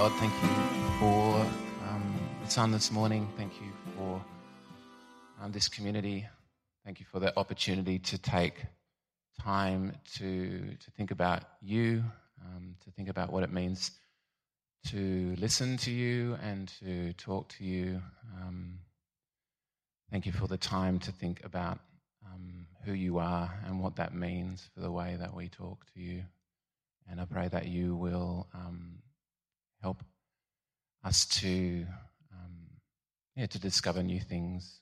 God, thank you for um, the sun this morning. Thank you for um, this community. Thank you for the opportunity to take time to, to think about you, um, to think about what it means to listen to you and to talk to you. Um, thank you for the time to think about um, who you are and what that means for the way that we talk to you. And I pray that you will um, help us to, um, yeah, to discover new things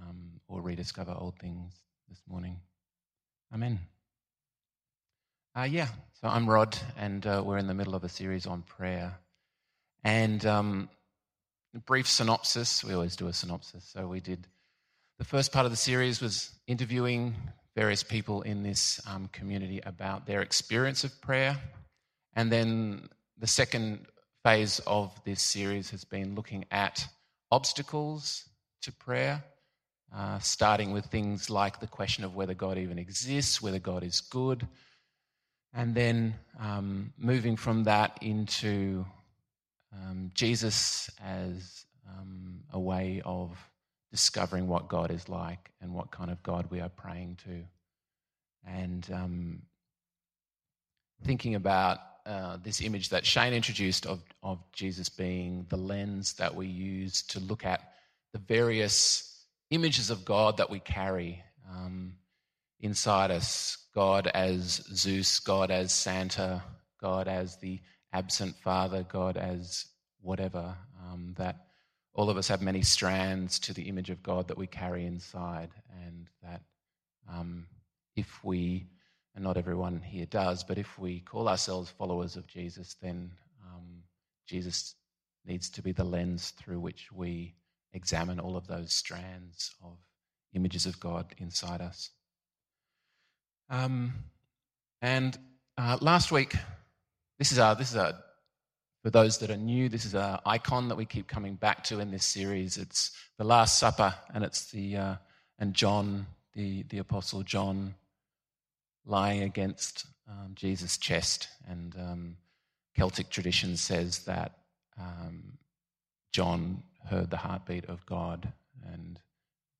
um, or rediscover old things this morning. Amen. Uh, yeah, so I'm Rod, and uh, we're in the middle of a series on prayer. And um, brief synopsis, we always do a synopsis. So we did the first part of the series was interviewing various people in this um, community about their experience of prayer. And then the second phase of this series has been looking at obstacles to prayer, uh, starting with things like the question of whether God even exists, whether God is good, and then um, moving from that into um, Jesus as um, a way of discovering what God is like and what kind of God we are praying to. And um, thinking about uh, this image that Shane introduced of, of Jesus being the lens that we use to look at the various images of God that we carry um, inside us. God as Zeus, God as Santa, God as the absent father, God as whatever, um, that all of us have many strands to the image of God that we carry inside, and that um, if we, and not everyone here does, but if we call ourselves followers of Jesus, then um, Jesus needs to be the lens through which we examine all of those strands of images of God inside us. Um, and uh, last week, this is our this is our for those that are new, this is an icon that we keep coming back to in this series. It's the Last Supper, and it's the uh, and John, the the Apostle John, lying against um, Jesus' chest. And um, Celtic tradition says that um, John heard the heartbeat of God, and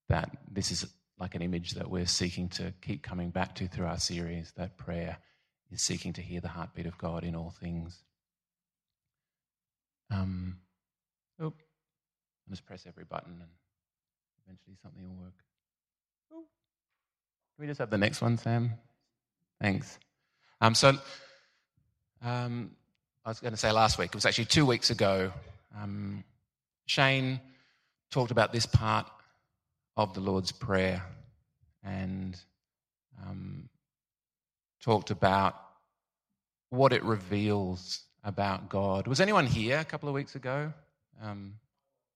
that this is like an image that we're seeking to keep coming back to through our series. That prayer is seeking to hear the heartbeat of God in all things. Um, oh, I'll just press every button and eventually something will work. Oh. Can we just have the next one, Sam? Thanks. Um, so, um, I was going to say last week, it was actually two weeks ago, um, Shane talked about this part of the Lord's Prayer and um, talked about what it reveals about God. Was anyone here a couple of weeks ago? Um,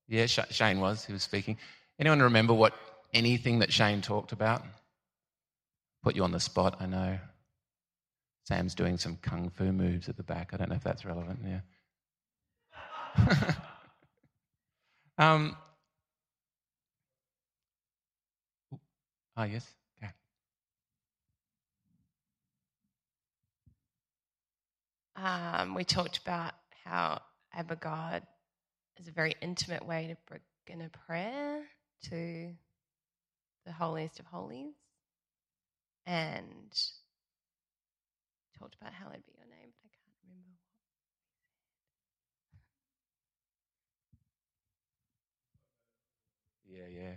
yeah, Shane was. He was speaking. Anyone remember what anything that Shane talked about? Put you on the spot, I know. Sam's doing some kung fu moves at the back. I don't know if that's relevant. Yeah. um, ah, yes. um, we talked about how Abba is a very intimate way to begin a prayer to the holiest of holies. And talked about how it'd be your name, but I can't remember what. Yeah, yeah.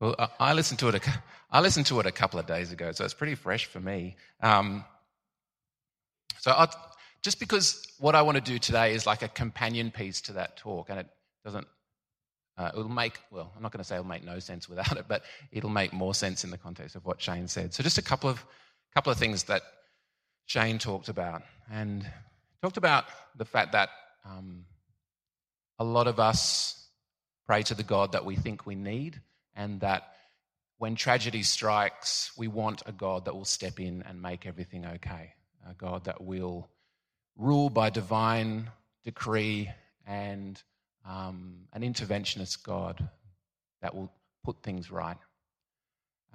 Well, I listened to it. A, I listened to it a couple of days ago, so it's pretty fresh for me. Um, so I'll, just because what I want to do today is like a companion piece to that talk, and it doesn't, uh, it'll make, well, I'm not going to say it'll make no sense without it, but it'll make more sense in the context of what Shane said. So just a couple of, couple of things that Shane talked about, and talked about the fact that um, a lot of us pray to the God that we think we need, and that when tragedy strikes, we want a God that will step in and make everything okay a God that will rule by divine decree and um, an interventionist God that will put things right.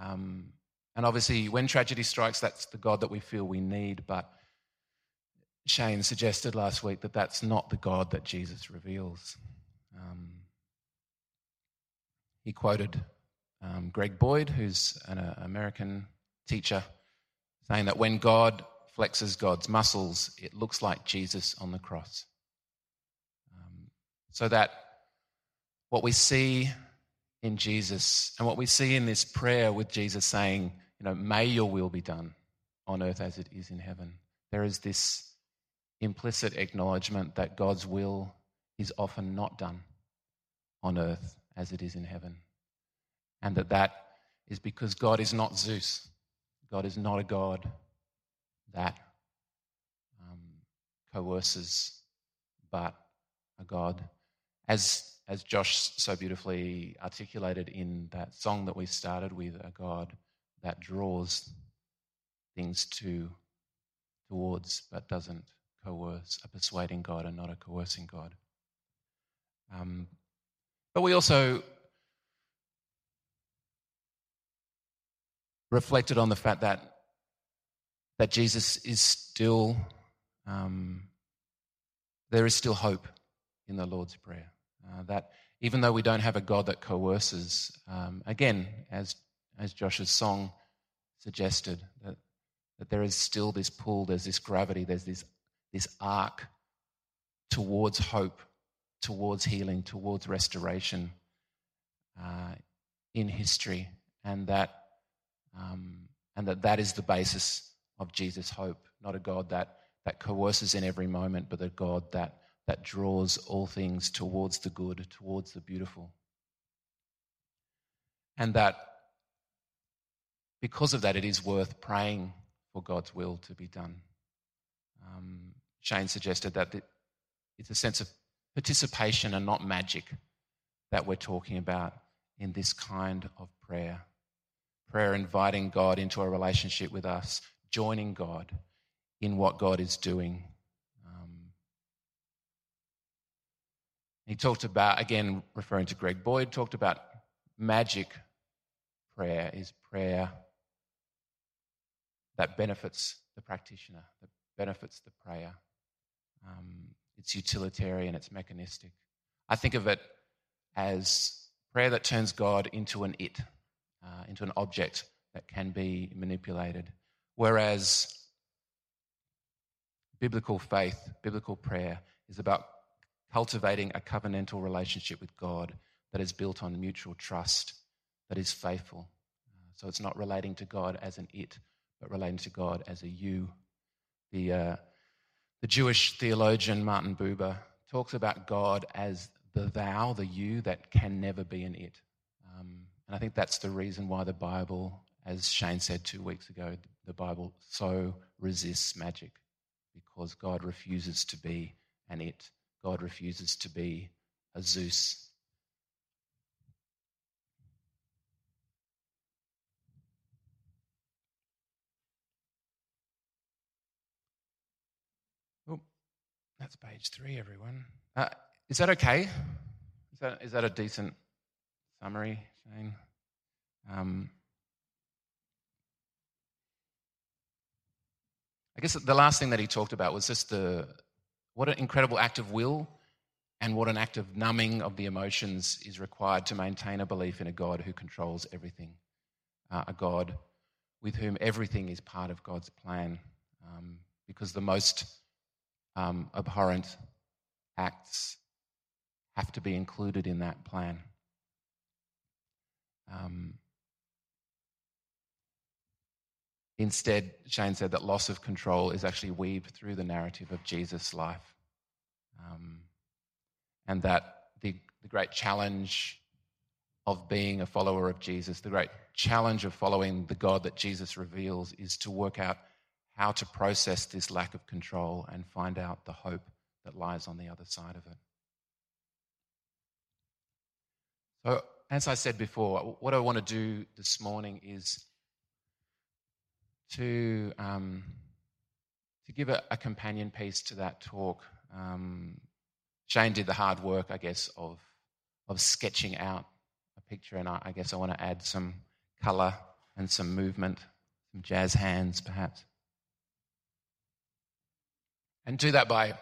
Um, and obviously, when tragedy strikes, that's the God that we feel we need. But Shane suggested last week that that's not the God that Jesus reveals. Um, he quoted um, Greg Boyd, who's an uh, American teacher, saying that when God flexes God's muscles, it looks like Jesus on the cross. Um, so that what we see in Jesus and what we see in this prayer with Jesus saying, you know, may your will be done on earth as it is in heaven, there is this implicit acknowledgement that God's will is often not done on earth as it is in heaven. And that that is because God is not Zeus. God is not a God that um, coerces, but a God, as, as Josh so beautifully articulated in that song that we started with, a God that draws things to towards but doesn't coerce, a persuading God and not a coercing God. Um, but we also reflected on the fact that that Jesus is still um, there is still hope in the Lord's Prayer. Uh, that even though we don't have a God that coerces, um, again, as as Josh's song suggested, that that there is still this pull, there's this gravity, there's this this arc towards hope, towards healing, towards restoration uh, in history, and that um, and that that is the basis of Jesus' hope, not a God that that coerces in every moment, but a God that that draws all things towards the good, towards the beautiful, and that because of that, it is worth praying for God's will to be done. Um, Shane suggested that it's a sense of participation and not magic that we're talking about in this kind of prayer. Prayer inviting God into a relationship with us, joining God in what God is doing. He talked about, again, referring to Greg Boyd, talked about magic prayer is prayer that benefits the practitioner, that benefits the prayer. Um, it's utilitarian, it's mechanistic. I think of it as prayer that turns God into an it, uh, into an object that can be manipulated. Whereas biblical faith, biblical prayer, is about cultivating a covenantal relationship with God that is built on mutual trust, that is faithful. So it's not relating to God as an it, but relating to God as a you. The, uh, the Jewish theologian Martin Buber talks about God as the thou, the you, that can never be an it. Um, and I think that's the reason why the Bible, as Shane said two weeks ago, the Bible so resists magic because God refuses to be an it. God refuses to be a Zeus. Oh, that's page three, everyone. Uh, is that okay? Is that, is that a decent summary, Shane? Um, I guess the last thing that he talked about was just the what an incredible act of will and what an act of numbing of the emotions is required to maintain a belief in a God who controls everything, uh, a God with whom everything is part of God's plan. Um, because the most um, abhorrent acts have to be included in that plan. Um, Instead, Shane said that loss of control is actually weaved through the narrative of Jesus' life. Um, and that the, the great challenge of being a follower of Jesus, the great challenge of following the God that Jesus reveals, is to work out how to process this lack of control and find out the hope that lies on the other side of it. So, as I said before, what I want to do this morning is to, um, to give a, a, companion piece to that talk. Um, Shane did the hard work, I guess, of, of sketching out a picture, and I, I guess I want to add some colour and some movement, some jazz hands perhaps. and do that by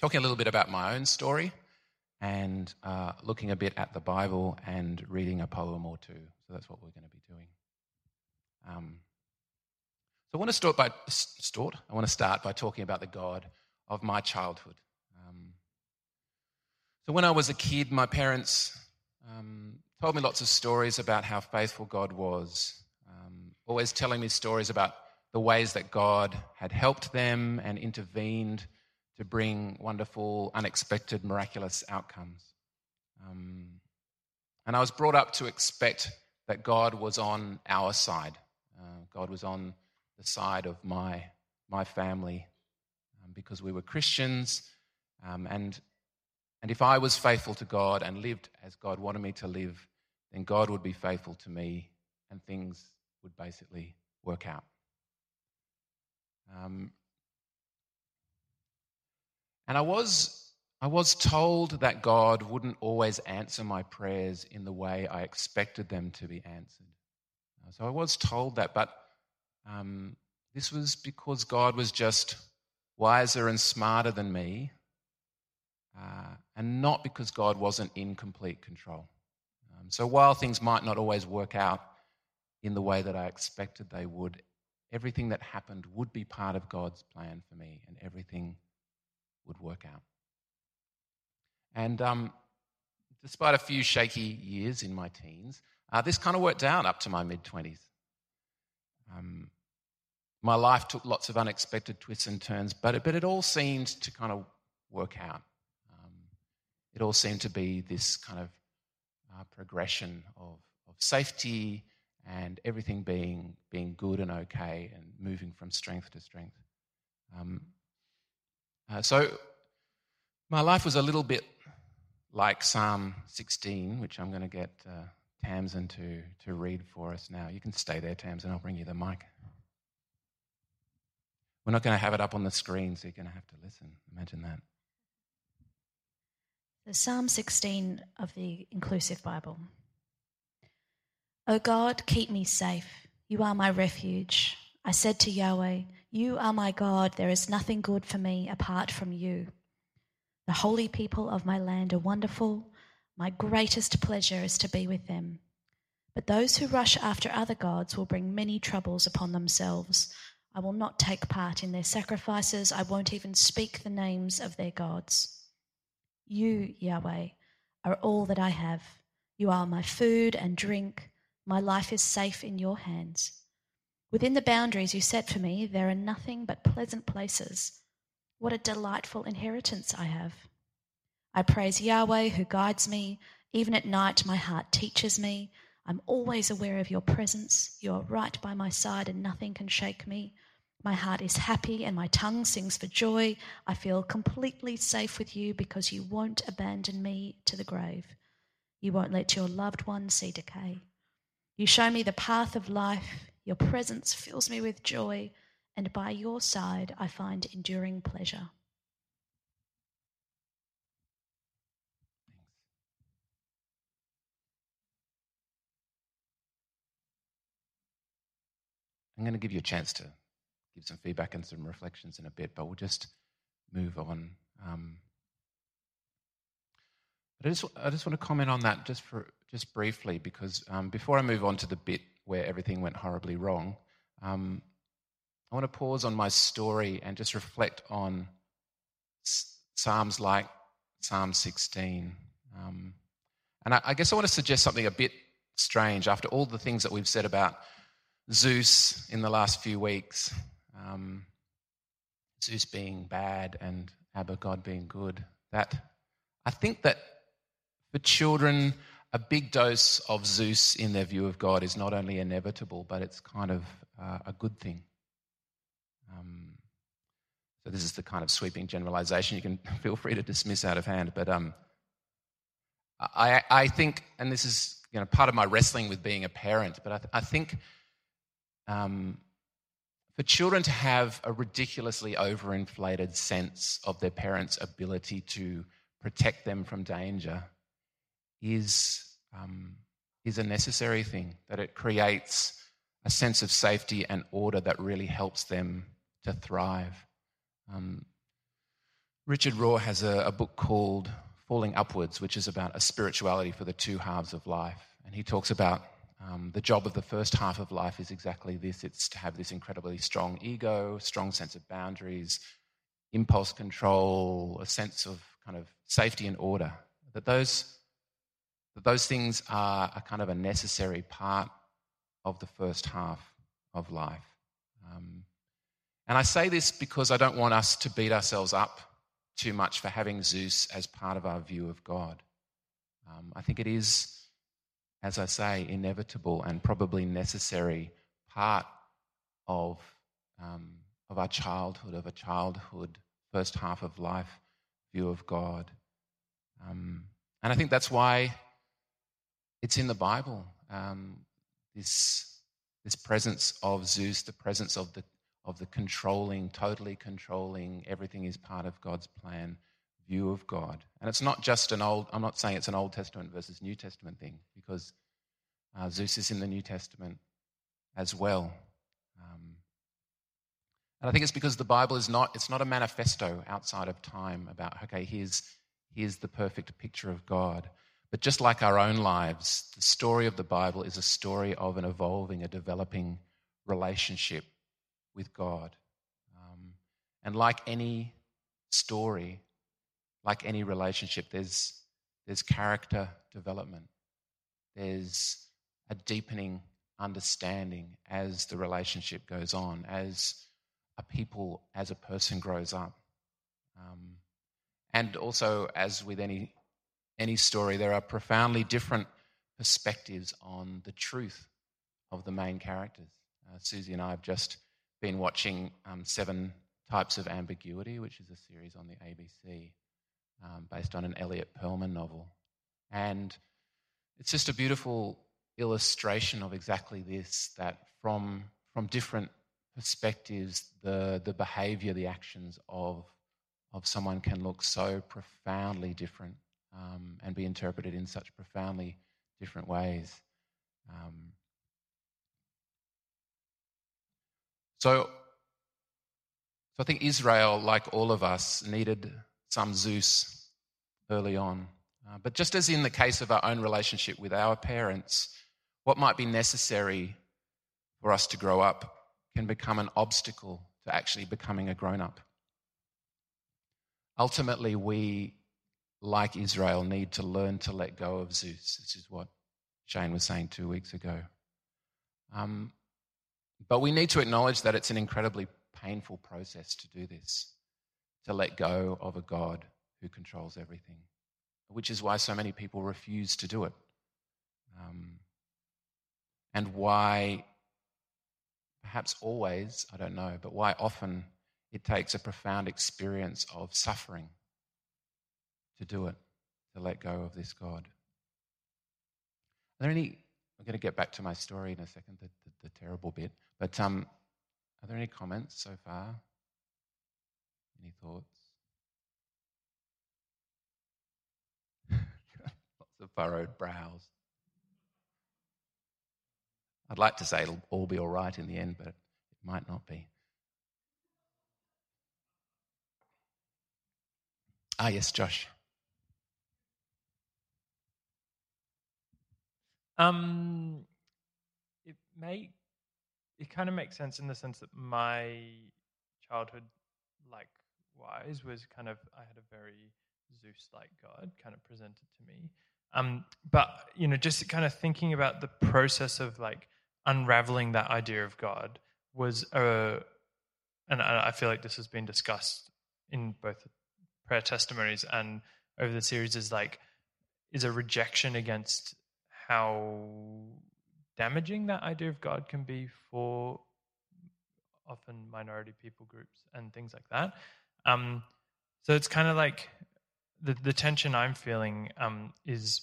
talking a little bit about my own story and uh, looking a bit at the Bible and reading a poem or two. So that's what we're going to be doing. Um, so I want to start by start. I want to start by talking about the God of my childhood. Um, so when I was a kid, my parents um, told me lots of stories about how faithful God was, um, always telling me stories about the ways that God had helped them and intervened to bring wonderful, unexpected, miraculous outcomes. Um, and I was brought up to expect that God was on our side. Uh, God was on the side of my, my family um, because we were Christians. Um, and, and if I was faithful to God and lived as God wanted me to live, then God would be faithful to me and things would basically work out. Um, and I was, I was told that God wouldn't always answer my prayers in the way I expected them to be answered. So I was told that, but um, this was because God was just wiser and smarter than me, uh, and not because God wasn't in complete control. Um, so while things might not always work out in the way that I expected they would, everything that happened would be part of God's plan for me, and everything would work out. And um, despite a few shaky years in my teens, uh, this kind of worked out up to my mid 20s. Um, my life took lots of unexpected twists and turns, but it, but it all seemed to kind of work out. Um, it all seemed to be this kind of uh, progression of, of safety and everything being, being good and okay and moving from strength to strength. Um, uh, so my life was a little bit like Psalm 16, which I'm going to get uh, Tamsin to, to read for us now. You can stay there, Tamsin, I'll bring you the mic. We're not going to have it up on the screen, so you're going to have to listen. Imagine that. The Psalm 16 of the Inclusive Bible. O God, keep me safe. You are my refuge. I said to Yahweh, You are my God. There is nothing good for me apart from you. The holy people of my land are wonderful. My greatest pleasure is to be with them. But those who rush after other gods will bring many troubles upon themselves. I will not take part in their sacrifices. I won't even speak the names of their gods. You, Yahweh, are all that I have. You are my food and drink. My life is safe in your hands. Within the boundaries you set for me, there are nothing but pleasant places. What a delightful inheritance I have. I praise Yahweh who guides me. Even at night, my heart teaches me. I'm always aware of your presence. You are right by my side, and nothing can shake me. My heart is happy and my tongue sings for joy. I feel completely safe with you because you won't abandon me to the grave. You won't let your loved one see decay. You show me the path of life. Your presence fills me with joy, and by your side I find enduring pleasure. I'm going to give you a chance to give some feedback and some reflections in a bit, but we'll just move on. Um, but I just, I just want to comment on that just for just briefly because um, before I move on to the bit where everything went horribly wrong, um, I want to pause on my story and just reflect on Psalms like Psalm 16. Um, and I, I guess I want to suggest something a bit strange after all the things that we've said about Zeus in the last few weeks. Um, Zeus being bad and Abba God being good. That I think that for children, a big dose of Zeus in their view of God is not only inevitable, but it's kind of uh, a good thing. Um, so this is the kind of sweeping generalization you can feel free to dismiss out of hand. But um, I, I think, and this is you know part of my wrestling with being a parent, but I, th- I think um, for children to have a ridiculously overinflated sense of their parents' ability to protect them from danger is, um, is a necessary thing, that it creates a sense of safety and order that really helps them to thrive. Um, Richard Rohr has a, a book called Falling Upwards, which is about a spirituality for the two halves of life. And he talks about um, the job of the first half of life is exactly this it's to have this incredibly strong ego, strong sense of boundaries, impulse control, a sense of kind of safety and order. That those, that those things are a kind of a necessary part of the first half of life. Um, and I say this because I don't want us to beat ourselves up too much for having Zeus as part of our view of God. Um, I think it is as I say, inevitable and probably necessary part of, um, of our childhood, of a childhood first half of life view of God. Um, and I think that's why it's in the Bible. Um, this, this presence of Zeus, the presence of the, of the controlling, totally controlling, everything is part of God's plan view of God. And it's not just an old, I'm not saying it's an Old Testament versus New Testament thing, because uh, Zeus is in the New Testament as well. Um, and I think it's because the Bible is not, it's not a manifesto outside of time about, okay, here's, here's the perfect picture of God. But just like our own lives, the story of the Bible is a story of an evolving, a developing relationship with God. Um, and like any story, like any relationship, there's, there's character development, there's a deepening understanding as the relationship goes on, as a people, as a person grows up. Um, and also, as with any, any story, there are profoundly different perspectives on the truth of the main characters. Uh, Susie and I have just been watching um, Seven Types of Ambiguity, which is a series on the ABC um, based on an Elliot Perlman novel. And it's just a beautiful illustration of exactly this that from, from different perspectives, the, the behavior, the actions of, of someone can look so profoundly different um, and be interpreted in such profoundly different ways. Um, so, so I think Israel, like all of us, needed some Zeus early on. Uh, but just as in the case of our own relationship with our parents, what might be necessary for us to grow up can become an obstacle to actually becoming a grown up. Ultimately, we, like Israel, need to learn to let go of Zeus. This is what Shane was saying two weeks ago. Um, but we need to acknowledge that it's an incredibly painful process to do this, to let go of a God who controls everything, which is why so many people refuse to do it. Um, and why, perhaps always, I don't know, but why often it takes a profound experience of suffering to do it, to let go of this God. Are there any? I'm going to get back to my story in a second, the, the, the terrible bit. But um, are there any comments so far? Any thoughts? Lots of furrowed brows. I'd like to say it'll all be all right in the end, but it might not be. Ah, yes, Josh. Um, it may, it kind of makes sense in the sense that my childhood, likewise, was kind of I had a very Zeus-like god kind of presented to me. Um, but you know, just kind of thinking about the process of like unraveling that idea of God was a, and I feel like this has been discussed in both prayer testimonies and over the series, is like, is a rejection against how damaging that idea of God can be for often minority people groups and things like that. Um, so it's kind of like the, the tension I'm feeling um, is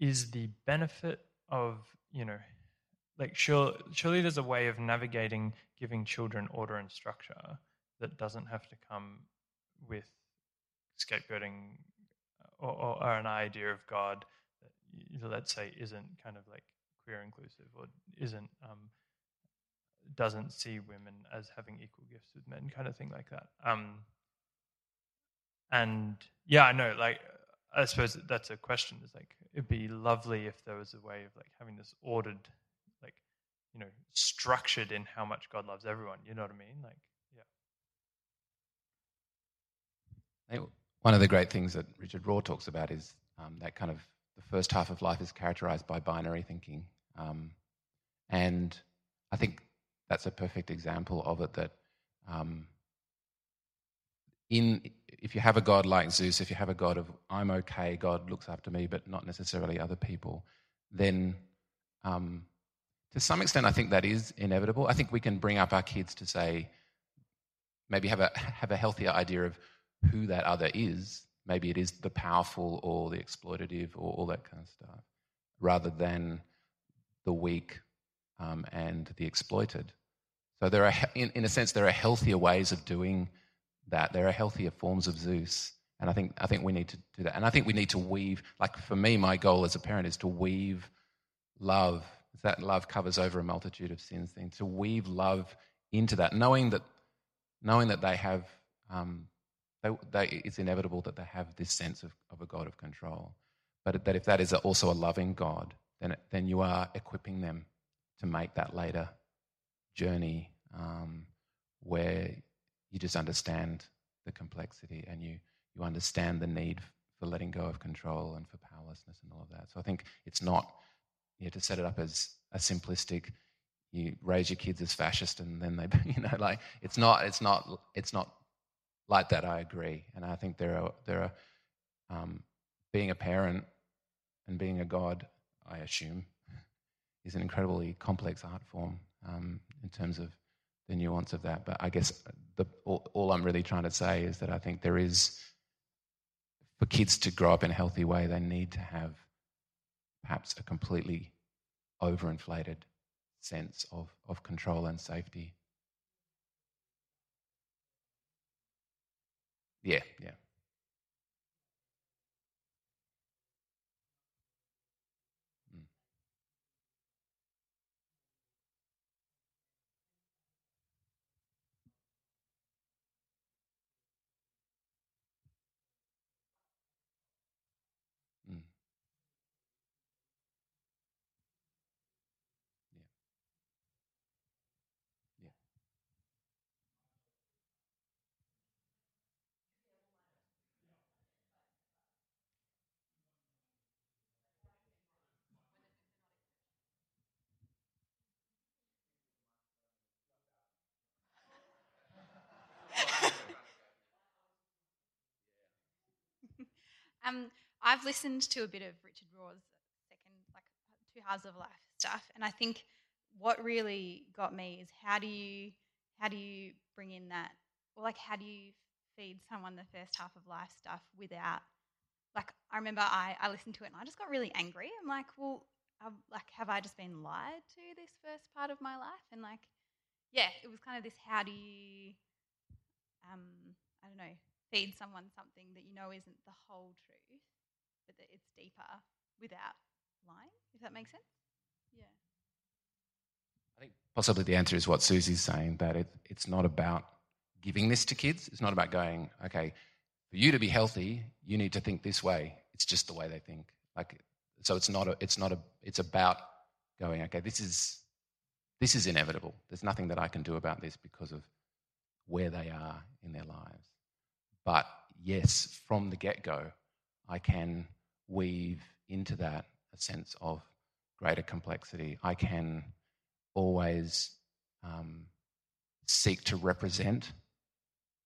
is the benefit of you know, like sure, surely there's a way of navigating giving children order and structure that doesn't have to come with scapegoating uh, or, or, or an idea of God that, let's say, isn't kind of like queer inclusive or isn't um, doesn't see women as having equal gifts with men, kind of thing like that. Um, and yeah, I know. Like, I suppose that's a question. It's like it'd be lovely if there was a way of like having this ordered, like, you know, structured in how much God loves everyone. You know what I mean? Like, yeah. One of the great things that Richard Rohr talks about is um, that kind of the first half of life is characterized by binary thinking, um, and I think that's a perfect example of it. That um, in if you have a god like Zeus, if you have a god of I'm okay, God looks after me, but not necessarily other people, then um, to some extent, I think that is inevitable. I think we can bring up our kids to say, maybe have a have a healthier idea of who that other is. Maybe it is the powerful or the exploitative or all that kind of stuff, rather than the weak um, and the exploited. So there are, in, in a sense, there are healthier ways of doing that. There are healthier forms of Zeus. And I think, I think we need to do that. And I think we need to weave, like for me, my goal as a parent is to weave love. That love covers over a multitude of sins things. To weave love into that, knowing that, knowing that they have, um, they, they, it's inevitable that they have this sense of, of a God of control. But that if that is also a loving God, then, then you are equipping them to make that later journey um, where you just understand the complexity and you, you understand the need for letting go of control and for powerlessness and all of that. So I think it's not you know, to set it up as a simplistic you raise your kids as fascist and then they you know like it's not it's not it's not like that I agree and I think there are there are um, being a parent and being a god I assume is an incredibly complex art form um, in terms of the nuance of that. But I guess the, all, all, I'm really trying to say is that I think there is, for kids to grow up in a healthy way, they need to have perhaps a completely overinflated sense of, of control and safety. Yeah, yeah. Um, I've listened to a bit of Richard Rohr's second, like two halves of life stuff, and I think what really got me is how do you how do you bring in that, or like how do you feed someone the first half of life stuff without, like I remember I I listened to it and I just got really angry. I'm like, well, I've, like have I just been lied to this first part of my life? And like, yeah, it was kind of this how do you, um, I don't know, feed someone something that you know isn't the whole truth, but that it's deeper without lying, if that makes sense? Yeah. I think possibly the answer is what Susie's saying that it, it's not about giving this to kids. It's not about going, okay, for you to be healthy, you need to think this way. It's just the way they think. Like, so it's not a, it's not a, it's about going, okay, this is, this is inevitable. There's nothing that I can do about this because of where they are in their lives. But yes, from the get go, I can weave into that a sense of greater complexity. I can always um, seek to represent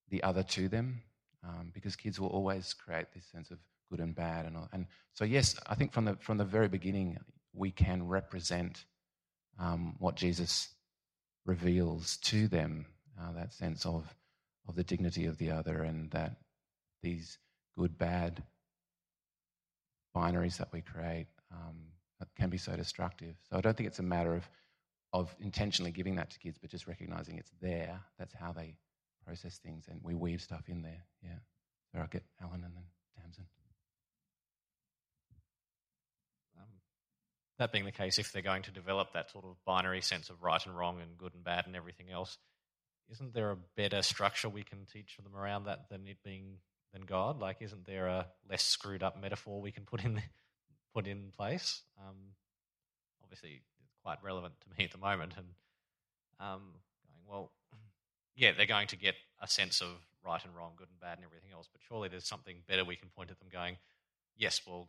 the other to them um, because kids will always create this sense of good and bad and and so yes I think from the from the very beginning we can represent um, what Jesus reveals to them uh, that sense of of the dignity of the other and that these good bad binaries that we create um, can be so destructive. So I don't think it's a matter of of intentionally giving that to kids, but just recognizing it's there. That's how they process things, and we weave stuff in there. Yeah. So I'll get Alan and then Tamsin. Um, that being the case, if they're going to develop that sort of binary sense of right and wrong and good and bad and everything else, isn't there a better structure we can teach them around that than it being than God? Like, isn't there a less screwed up metaphor we can put in put in place? Um, obviously, it's quite relevant to me at the moment, and um, going well. Yeah, they're going to get a sense of right and wrong, good and bad, and everything else. But surely there's something better we can point at them, going, yes, well,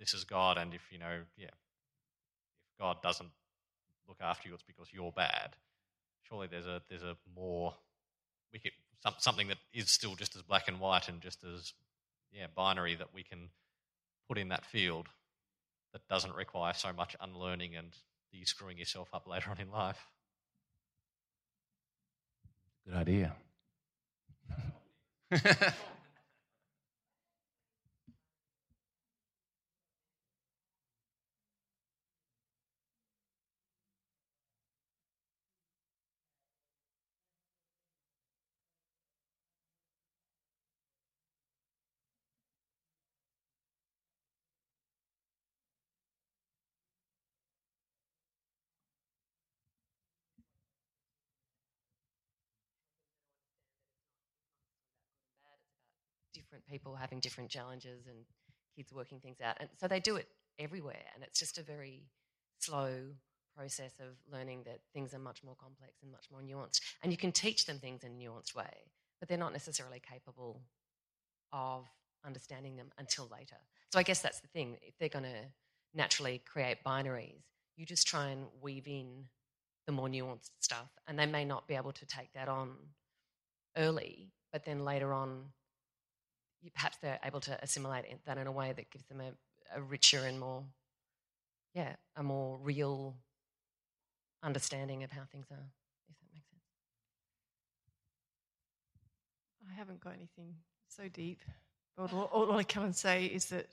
this is God, and if you know, yeah, if God doesn't look after you, it's because you're bad. Surely there's a there's a more we could some, something that is still just as black and white and just as yeah binary that we can put in that field that doesn't require so much unlearning and you screwing yourself up later on in life. Good idea. different people having different challenges and kids working things out. And so they do it everywhere. And it's just a very slow process of learning that things are much more complex and much more nuanced. And you can teach them things in a nuanced way, but they're not necessarily capable of understanding them until later. So I guess that's the thing. If they're going to naturally create binaries, you just try and weave in the more nuanced stuff. And they may not be able to take that on early, but then later on perhaps they're able to assimilate that in a way that gives them a, a richer and more, yeah, a more real understanding of how things are, if that makes sense. I haven't got anything so deep, but all, all I can say is that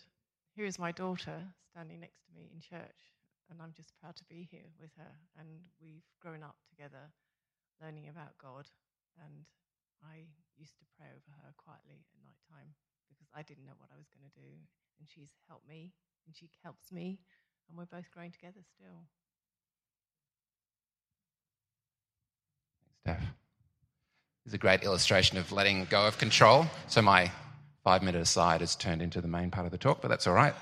here is my daughter standing next to me in church, and I'm just proud to be here with her. And we've grown up together, learning about God, and I used to pray over her quietly at night time because I didn't know what I was going to do. And she's helped me, and she helps me, and we're both growing together still. Thanks, Steph. This is a great illustration of letting go of control. So my five minute aside has turned into the main part of the talk, but that's all right.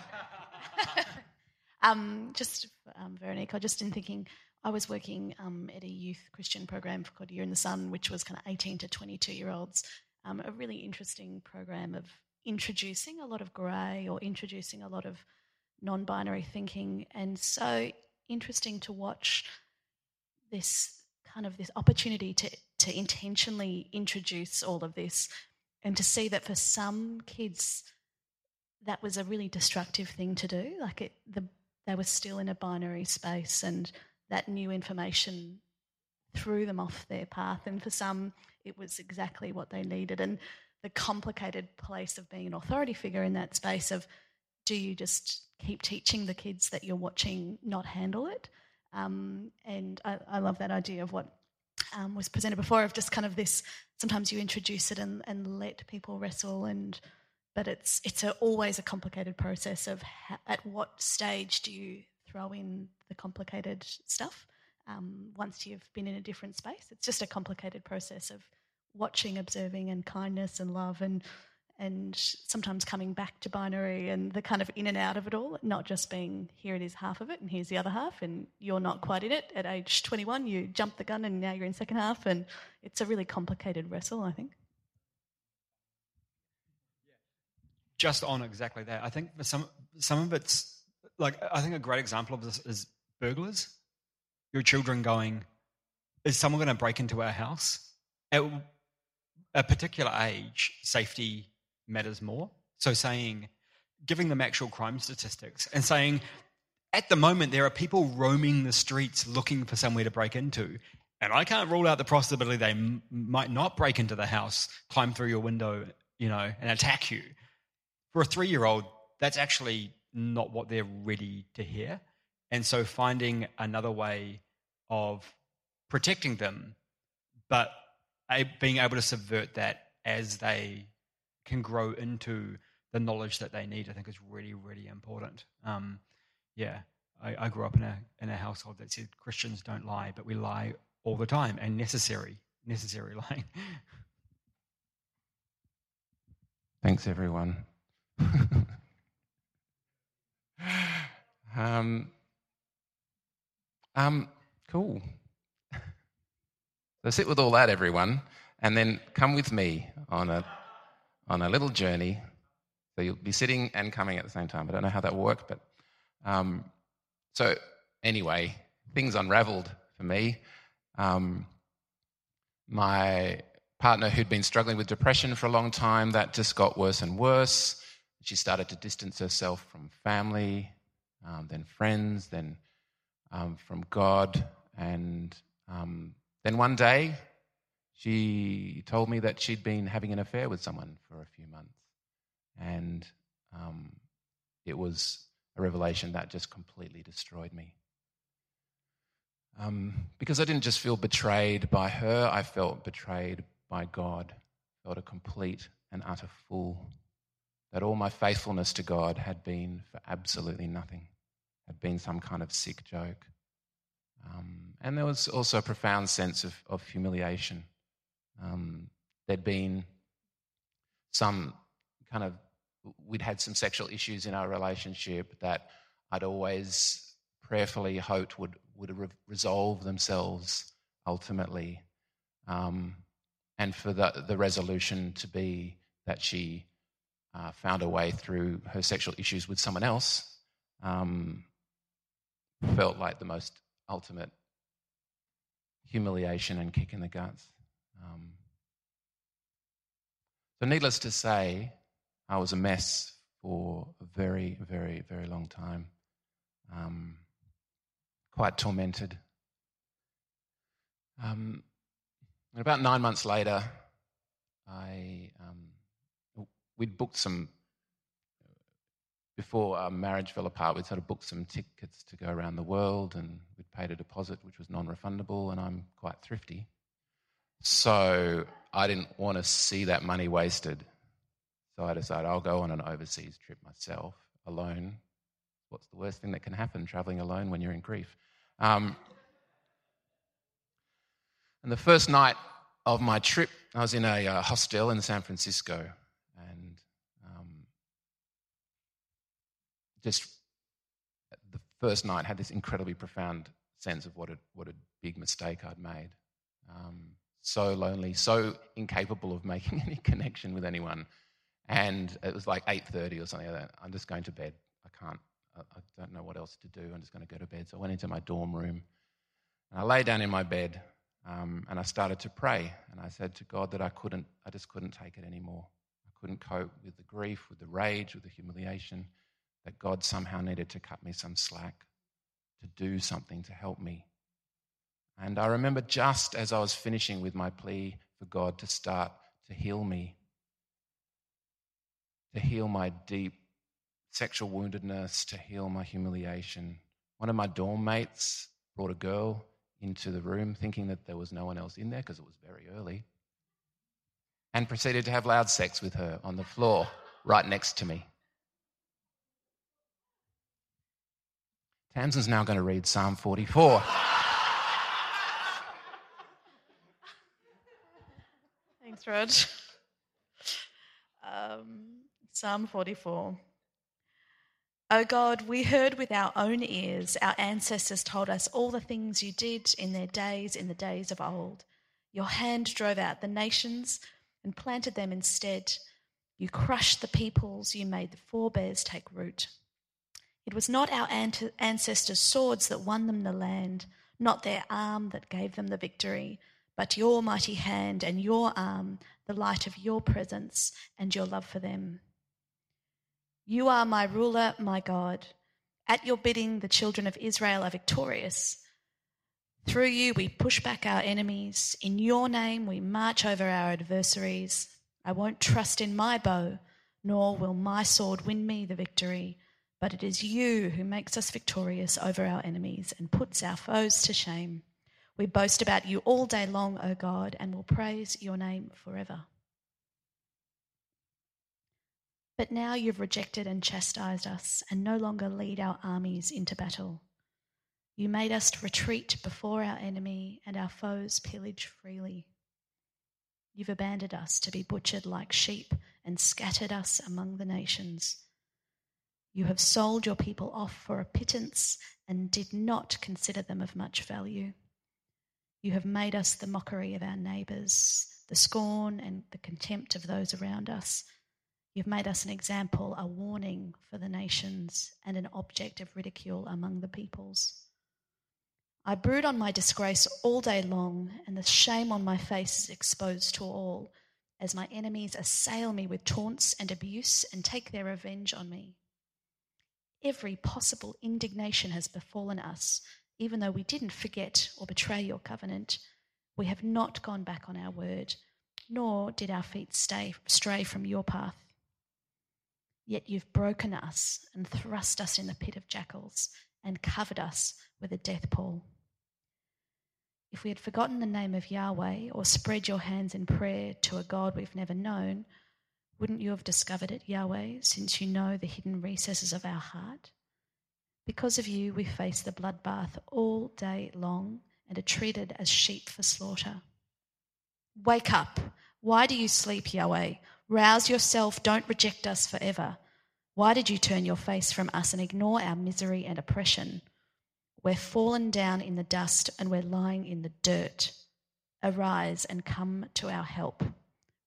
um, just, um, Veronique, I just in thinking, I was working um, at a youth Christian program called Year in the Sun, which was kind of 18 to 22 year olds. Um, a really interesting program of introducing a lot of grey or introducing a lot of non binary thinking. And so interesting to watch this kind of this opportunity to, to intentionally introduce all of this and to see that for some kids, that was a really destructive thing to do. Like it, the, they were still in a binary space and that new information threw them off their path. And for some, it was exactly what they needed. And the complicated place of being an authority figure in that space of do you just keep teaching the kids that you're watching not handle it? Um, and I, I, love that idea of what um, was presented before of just kind of this sometimes you introduce it and, and let people wrestle and but it's it's a, always a complicated process of ha- at what stage do you throw in the complicated stuff um, once you've been in a different space it's just a complicated process of watching, observing, and kindness and love, and and sometimes coming back to binary and the kind of in and out of it all, not just being here it is half of it and here's the other half, and you're not quite in it. At age 21, you jump the gun and now you're in second half, and it's a really complicated wrestle, I think. Just on exactly that, I think for some some of it's like I think a great example of this is burglars. Your children going, is someone going to break into our house? At a particular age, safety matters more. So saying, giving them actual crime statistics and saying, at the moment, there are people roaming the streets looking for somewhere to break into. And I can't rule out the possibility they m- might not break into the house, climb through your window, you know, and attack you. For a three year old, that's actually not what they're ready to hear. And so finding another way of protecting them, but being able to subvert that as they can grow into the knowledge that they need, I think is really, really important. Um, yeah, I, I, grew up in a in a household that said Christians don't lie, but we lie all the time and necessary, necessary lying. Thanks, everyone. um, um, cool. So sit with all that, everyone, and then come with me on a, on a little journey. So you'll be sitting and coming at the same time. I don't know how that will work, but um, so anyway, things unraveled for me. Um, my partner, who'd been struggling with depression for a long time, that just got worse and worse. She started to distance herself from family, um, then friends, then um, from God. And um, then one day, she told me that she'd been having an affair with someone for a few months. And um, it was a revelation that just completely destroyed me. Um, because I didn't just feel betrayed by her, I felt betrayed by God, felt a complete and utter fool. That all my faithfulness to God had been for absolutely nothing, had been some kind of sick joke. Um, and there was also a profound sense of, of humiliation. Um, there'd been some kind of, we'd had some sexual issues in our relationship that I'd always prayerfully hoped would, would re- resolve themselves ultimately. Um, and for the, the resolution to be that she uh, found a way through her sexual issues with someone else um, felt like the most ultimate humiliation and kick in the guts. Um, so, needless to say, I was a mess for a very, very, very long time. Um, quite tormented. Um, about nine months later, I we'd booked some before our marriage fell apart. We'd sort of booked some tickets to go around the world, and we'd paid a deposit which was non-refundable. And I'm quite thrifty, so I didn't want to see that money wasted. So I decided I'll go on an overseas trip myself alone. What's the worst thing that can happen traveling alone when you're in grief? Um, and the first night of my trip, I was in a uh, hostel in San Francisco, and um, just the first night had this incredibly profound sense of what a what a big mistake I'd made. Um, so lonely, so incapable of making any connection with anyone, and it was like eight thirty or something like that. I'm just going to bed. I can't. I, I don't know what else to do. I'm just going to go to bed. So I went into my dorm room, and I lay down in my bed um, and I started to pray, and I said to God that I couldn't, I just couldn't take it anymore. I couldn't cope with the grief, with the rage, with the humiliation. That God somehow needed to cut me some slack, to do something to help me. And I remember just as I was finishing with my plea for God to start to heal me, to heal my deep sexual woundedness, to heal my humiliation. One of my dorm mates brought a girl into the room thinking that there was no one else in there because it was very early and proceeded to have loud sex with her on the floor right next to me. Tamsin's now going to read Psalm 44. Thanks, Rod. Um, Psalm 44. O God, we heard with our own ears, our ancestors told us all the things you did in their days, in the days of old. Your hand drove out the nations and planted them instead. You crushed the peoples, you made the forebears take root. It was not our ancestors' swords that won them the land, not their arm that gave them the victory, but your mighty hand and your arm, the light of your presence and your love for them. You are my ruler, my God. At your bidding, the children of Israel are victorious. Through you, we push back our enemies. In your name, we march over our adversaries. I won't trust in my bow, nor will my sword win me the victory. But it is you who makes us victorious over our enemies and puts our foes to shame. We boast about you all day long, O God, and will praise your name forever. But now you've rejected and chastised us and no longer lead our armies into battle. You made us retreat before our enemy and our foes pillage freely. You've abandoned us to be butchered like sheep and scattered us among the nations. You have sold your people off for a pittance and did not consider them of much value. You have made us the mockery of our neighbours, the scorn and the contempt of those around us. You've made us an example, a warning for the nations, and an object of ridicule among the peoples. I brood on my disgrace all day long, and the shame on my face is exposed to all, as my enemies assail me with taunts and abuse and take their revenge on me. Every possible indignation has befallen us, even though we didn't forget or betray your covenant. We have not gone back on our word, nor did our feet stay, stray from your path. Yet you've broken us and thrust us in the pit of jackals and covered us with a death pall. If we had forgotten the name of Yahweh or spread your hands in prayer to a God we've never known, wouldn't you have discovered it, Yahweh, since you know the hidden recesses of our heart? Because of you, we face the bloodbath all day long and are treated as sheep for slaughter. Wake up. Why do you sleep, Yahweh? Rouse yourself. Don't reject us forever. Why did you turn your face from us and ignore our misery and oppression? We're fallen down in the dust and we're lying in the dirt. Arise and come to our help.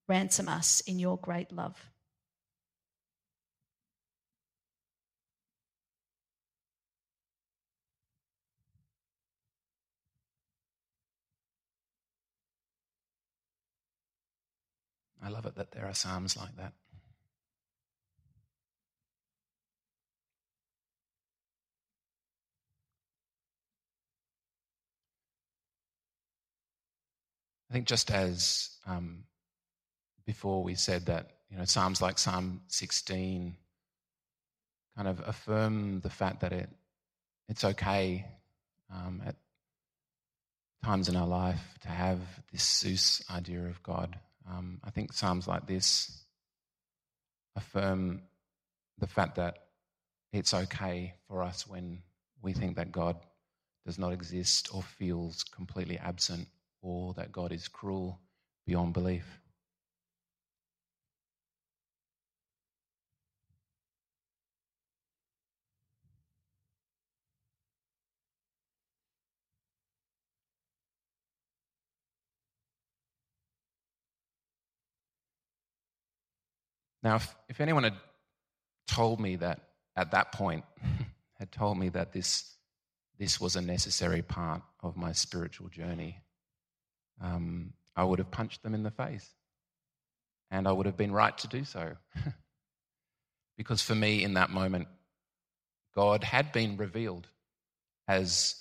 Ransom us in your great love. I love it that there are psalms like that. I think just as um, before we said that, you know, Psalms like Psalm 16 kind of affirm the fact that it it's okay um, at times in our life to have this Zeus idea of God. Um, I think Psalms like this affirm the fact that it's okay for us when we think that God does not exist or feels completely absent or that God is cruel beyond belief. Now, if, if anyone had told me that at that point, had told me that this, this was a necessary part of my spiritual journey, um, I would have punched them in the face. And I would have been right to do so. because for me, in that moment, God had been revealed as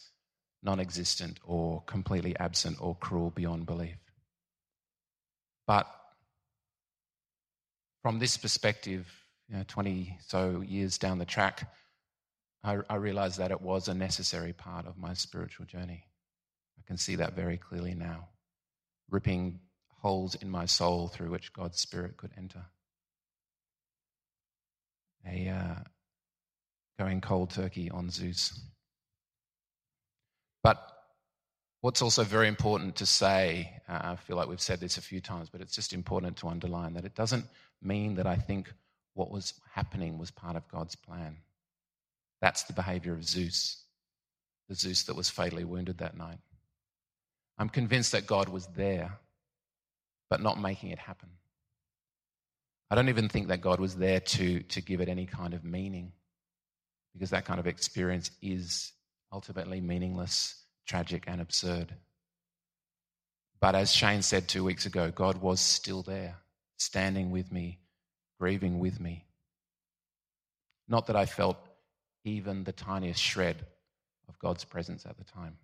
non existent or completely absent or cruel beyond belief. But from this perspective, you know, 20 so years down the track, I, I realized that it was a necessary part of my spiritual journey. I can see that very clearly now, ripping holes in my soul through which God's Spirit could enter. A uh, going cold turkey on Zeus. But What's also very important to say, uh, I feel like we've said this a few times, but it's just important to underline that it doesn't mean that I think what was happening was part of God's plan. That's the behavior of Zeus, the Zeus that was fatally wounded that night. I'm convinced that God was there, but not making it happen. I don't even think that God was there to, to give it any kind of meaning, because that kind of experience is ultimately meaningless tragic and absurd. But as Shane said two weeks ago, God was still there, standing with me, grieving with me. Not that I felt even the tiniest shred of God's presence at the time.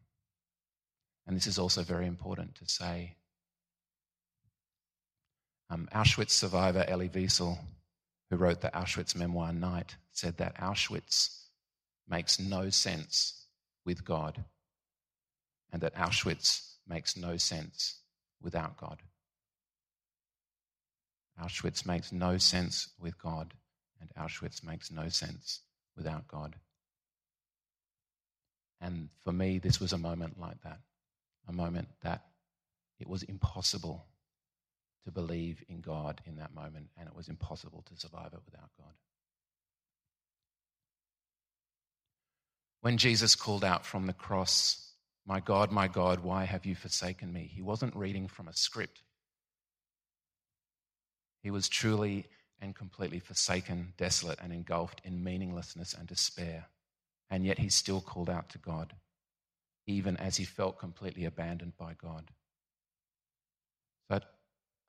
And this is also very important to say. Um, Auschwitz survivor Elie Wiesel, who wrote the Auschwitz memoir Night, said that Auschwitz makes no sense with God and that Auschwitz makes no sense without God. Auschwitz makes no sense with God, and Auschwitz makes no sense without God. And for me, this was a moment like that a moment that it was impossible to believe in God in that moment, and it was impossible to survive it without God. When Jesus called out from the cross, My God, my God, why have you forsaken me? He wasn't reading from a script. He was truly and completely forsaken, desolate, and engulfed in meaninglessness and despair. And yet he still called out to God, even as he felt completely abandoned by God. But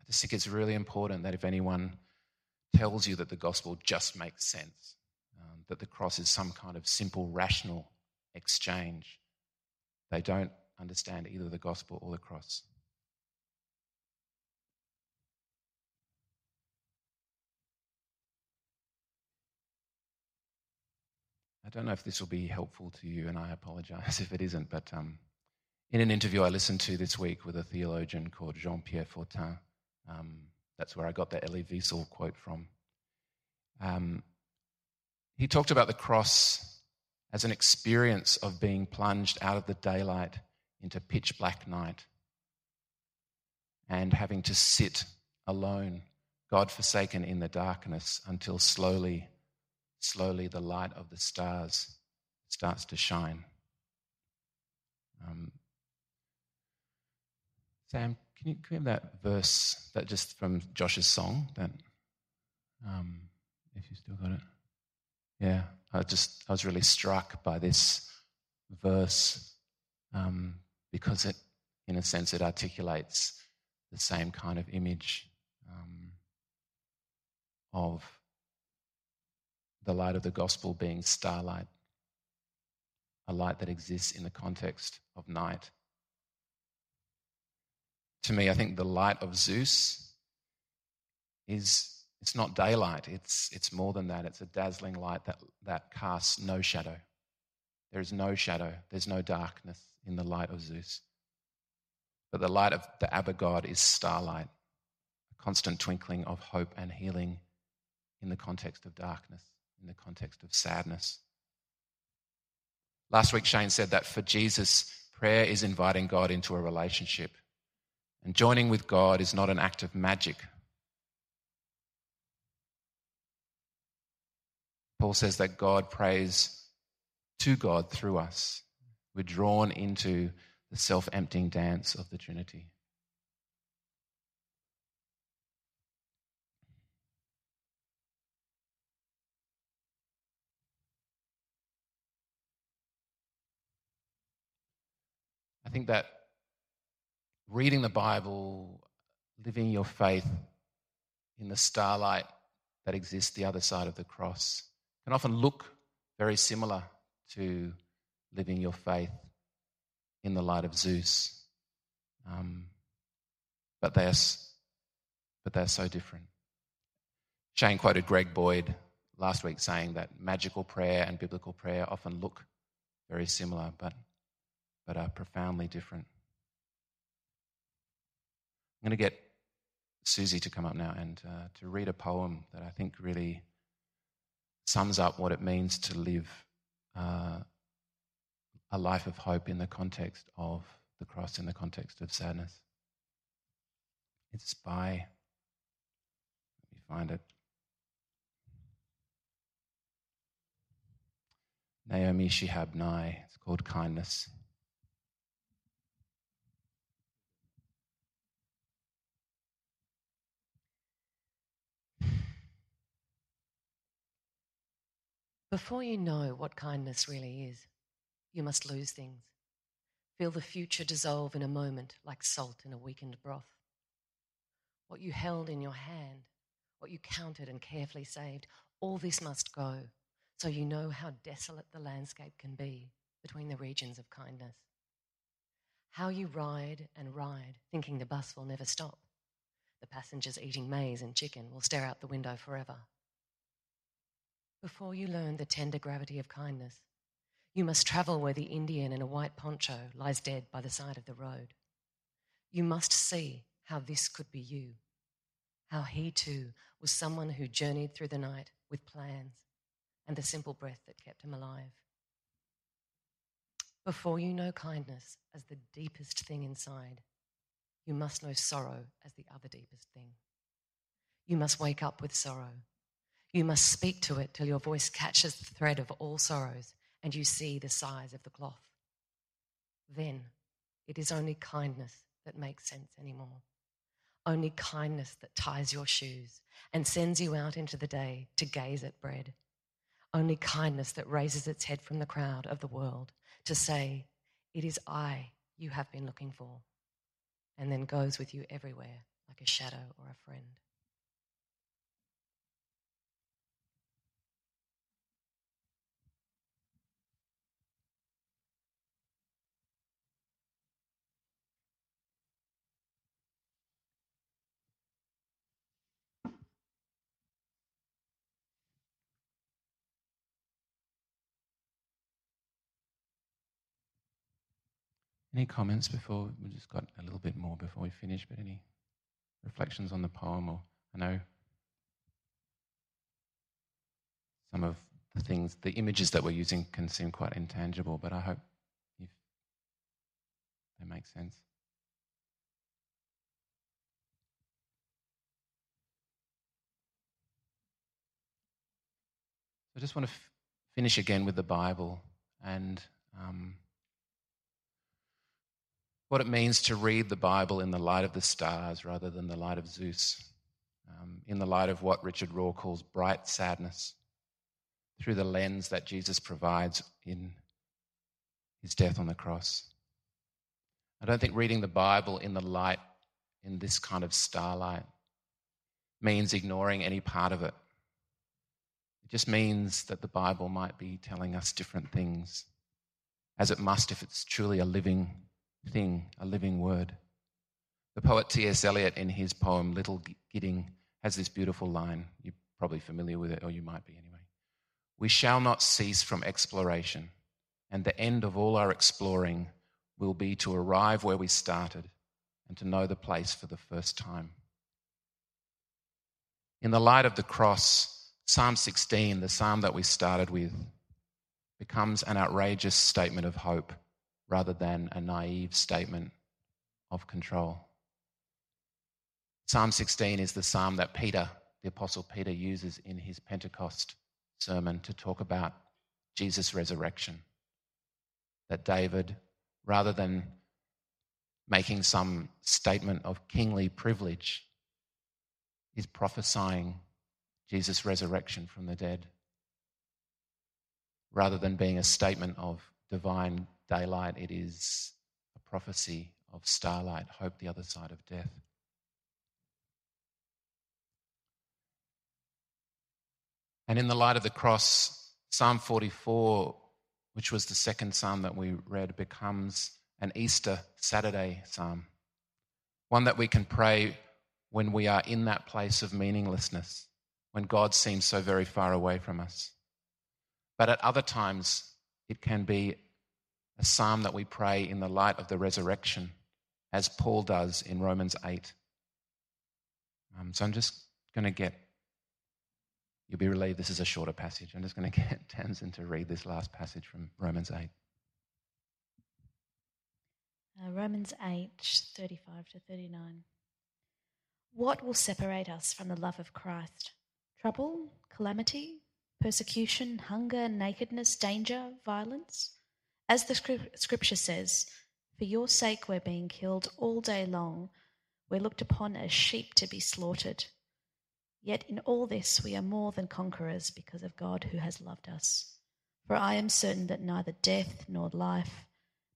I just think it's really important that if anyone tells you that the gospel just makes sense, um, that the cross is some kind of simple, rational exchange, they don't understand either the gospel or the cross. I don't know if this will be helpful to you, and I apologize if it isn't, but um, in an interview I listened to this week with a theologian called Jean Pierre Fortin, um, that's where I got the Elie Wiesel quote from. Um, he talked about the cross as an experience of being plunged out of the daylight into pitch black night and having to sit alone, God forsaken in the darkness, until slowly slowly the light of the stars starts to shine. Um, Sam, can you, have that verse that just from Josh's song? That, um, if you still got it, yeah. I just I was really struck by this verse um, because it, in a sense, it articulates the same kind of image um, of the light of the gospel being starlight, a light that exists in the context of night. To me, I think the light of Zeus is it's not daylight, it's, it's more than that. It's a dazzling light that, that casts no shadow. There is no shadow, there's no darkness in the light of Zeus. But the light of the Abba God is starlight, a constant twinkling of hope and healing in the context of darkness in the context of sadness. Last week, Shane said that for Jesus, prayer is inviting God into a relationship. And joining with God is not an act of magic. Paul says that God prays to God through us. We're drawn into the self emptying dance of the Trinity. I think that reading the Bible, living your faith in the starlight that exists the other side of the cross, can often look very similar to living your faith in the light of Zeus. Um, but they are, but they're so different. Shane quoted Greg Boyd last week saying that magical prayer and biblical prayer often look very similar, but but are profoundly different. I'm going to get Susie to come up now and uh, to read a poem that I think really sums up what it means to live uh, a life of hope in the context of the cross, in the context of sadness. It's by, let me find it. Naomi Shihab Nye. It's called Kindness. Before you know what kindness really is, you must lose things. Feel the future dissolve in a moment like salt in a weakened broth. What you held in your hand, what you counted and carefully saved, all this must go so you know how desolate the landscape can be between the regions of kindness. How you ride and ride, thinking the bus will never stop. The passengers eating maize and chicken will stare out the window forever before you learn the tender gravity of kindness, you must travel where the Indian in a white poncho lies dead by the side of the road. You must see how this could be you, how he too was someone who journeyed through the night with plans and the simple breath that kept him alive. Before you know kindness as the deepest thing inside, You must know sorrow as the other deepest thing. You must wake up with sorrow. You must speak to it till your voice catches the thread of all sorrows and you see the size of the cloth. Then it is only kindness that makes sense anymore. Only kindness that ties your shoes and sends you out into the day to gaze at bread. Only kindness that raises its head from the crowd of the world to say, It is I you have been looking for, and then goes with you everywhere like a shadow or a friend. Any comments before we just got a little bit more before we finish, but any reflections on the poem or I know some of the things, the images that we're using can seem quite intangible, but I hope if they make sense. I just want to f- finish again with the Bible and um, what it means to read the Bible in the light of the stars rather than the light of Zeus, um, in the light of what Richard Rohr calls bright sadness, through the lens that Jesus provides in his death on the cross. I don't think reading the Bible in the light, in this kind of starlight, means ignoring any part of it. It just means that the Bible might be telling us different things, as it must if it's truly a living thing, a living word. The poet T.S. Eliot, in his poem Little Gidding, has this beautiful line. You're probably familiar with it, or you might be anyway. We shall not cease from exploration, and the end of all our exploring will be to arrive where we started and to know the place for the first time. In the light of the cross, Psalm 16, the psalm that we started with, becomes an outrageous statement of hope rather than a naive statement of control. Psalm 16 is the psalm that Peter, the Apostle Peter, uses in his Pentecost sermon to talk about Jesus' resurrection. That David, rather than making some statement of kingly privilege, is prophesying Jesus' resurrection from the dead, rather than being a statement of divine daylight, it is a prophecy of starlight, hope the other side of death. And in the light of the cross, Psalm 44, which was the second psalm that we read, becomes an Easter Saturday psalm, one that we can pray when we are in that place of meaninglessness, when God seems so very far away from us. But at other times, it can be a psalm that we pray in the light of the resurrection, as Paul does in Romans 8. Um, so I'm just going to get, you'll be relieved this is a shorter passage. I'm just going to get Tamsin to read this last passage from Romans 8. Uh, Romans 8, 35 to 39. What will separate us from the love of Christ? Trouble, calamity, persecution, hunger, nakedness, danger, violence? As the scripture says, For your sake we're being killed all day long. We're looked upon as sheep to be slaughtered. Yet in all this we are more than conquerors because of God who has loved us. For I am certain that neither death nor life,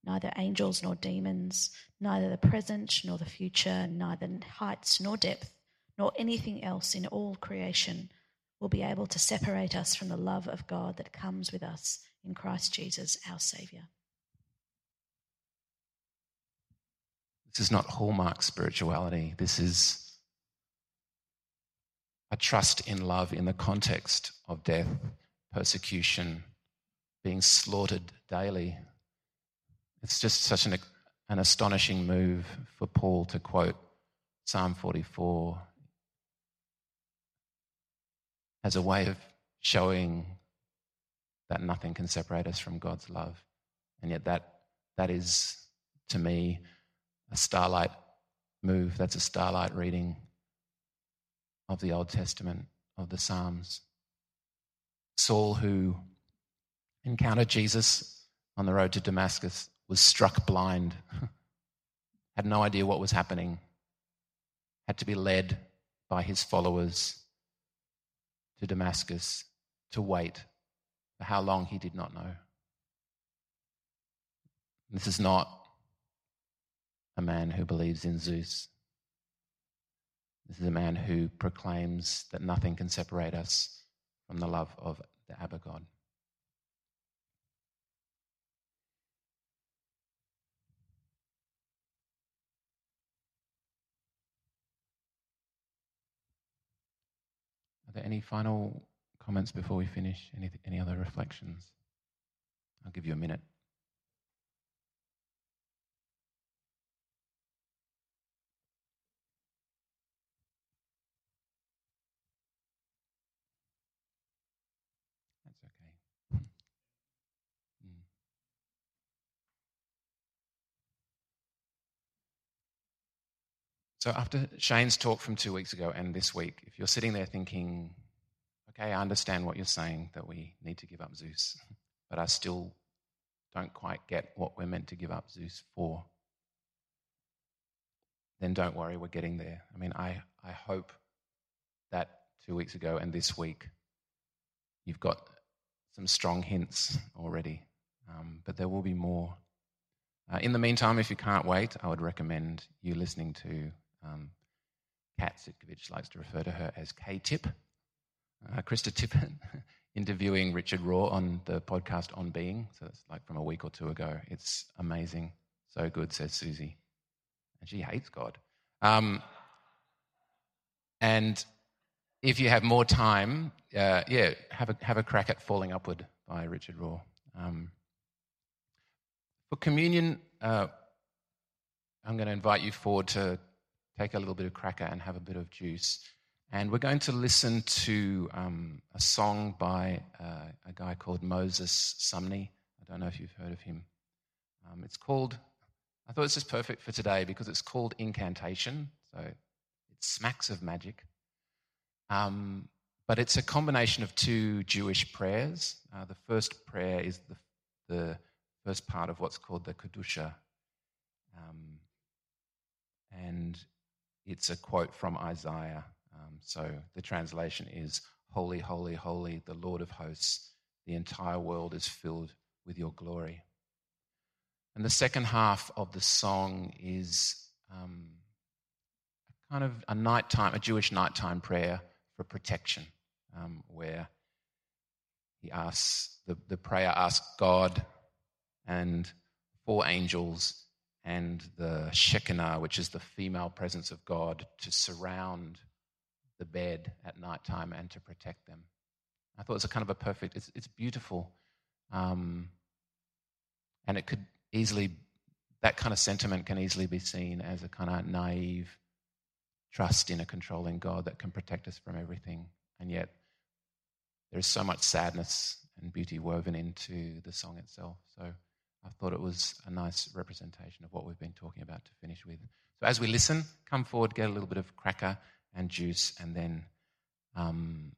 neither angels nor demons, neither the present nor the future, neither heights nor depth, nor anything else in all creation will be able to separate us from the love of God that comes with us in Christ Jesus, our Saviour. This is not hallmark spirituality. This is a trust in love in the context of death, persecution, being slaughtered daily. It's just such an, an astonishing move for Paul to quote Psalm 44 as a way of showing that nothing can separate us from God's love. And yet, that, that is, to me, a starlight move. That's a starlight reading of the Old Testament, of the Psalms. Saul, who encountered Jesus on the road to Damascus, was struck blind, had no idea what was happening, had to be led by his followers to Damascus to wait for how long he did not know. This is not a man who believes in Zeus. This is a man who proclaims that nothing can separate us from the love of the Abba God. Are there any final comments before we finish? Any, any other reflections? I'll give you a minute. That's okay. Mm. So, after Shane's talk from two weeks ago and this week, if you're sitting there thinking, okay, I understand what you're saying that we need to give up Zeus, but I still don't quite get what we're meant to give up Zeus for, then don't worry, we're getting there. I mean, I, I hope that two weeks ago and this week you've got some strong hints already, um, but there will be more. Uh, in the meantime, if you can't wait, I would recommend you listening to um, Kat Sitkovich likes to refer to her as K-Tip, uh, Krista Tippett, interviewing Richard Rohr on the podcast On Being. So it's like from a week or two ago. It's amazing. So good, says Susie. And she hates God. Um, and if you have more time, uh, yeah, have a, have a crack at Falling Upward by Richard Rohr. Um, for communion, uh, I'm going to invite you forward to take a little bit of cracker and have a bit of juice. And we're going to listen to um, a song by uh, a guy called Moses Sumney. I don't know if you've heard of him. Um, it's called, I thought it's just perfect for today because it's called Incantation. So it smacks of magic. Um, but it's a combination of two Jewish prayers. Uh, the first prayer is the, the first part of what's called the Kedusha. Um, and it's a quote from Isaiah. Um, so the translation is Holy, holy, holy, the Lord of hosts. The entire world is filled with your glory. And the second half of the song is um, kind of a nighttime, a Jewish nighttime prayer for protection, um, where he asks, the, the prayer asks God and four angels and the Shekinah, which is the female presence of God, to surround the bed at night time and to protect them. I thought it was a kind of a perfect, it's, it's beautiful. Um, and it could easily, that kind of sentiment can easily be seen as a kind of naive trust in a controlling God that can protect us from everything. And yet, there's so much sadness and beauty woven into the song itself. So I thought it was a nice representation of what we've been talking about to finish with. So as we listen, come forward, get a little bit of cracker and juice, and then um,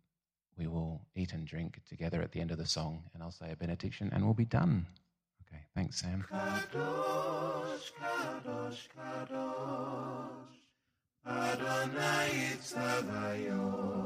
we will eat and drink together at the end of the song, and I'll say a benediction, and we'll be done. Okay, thanks, Sam. Kadosh, kadosh, kadosh. Adonai Tzavayot,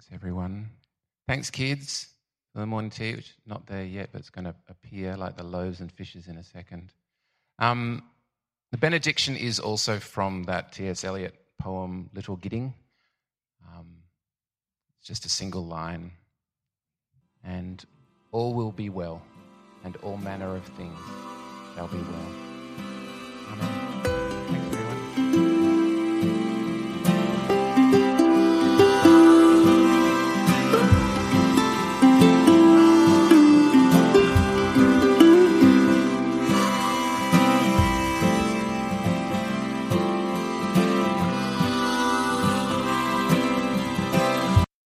Thanks, everyone. Thanks, kids, for the morning tea, which not there yet, but it's going to appear like the loaves and fishes in a second. Um, the benediction is also from that T.S. Eliot poem, Little Gidding. Um, it's just a single line. And all will be well, and all manner of things shall be well. Amen.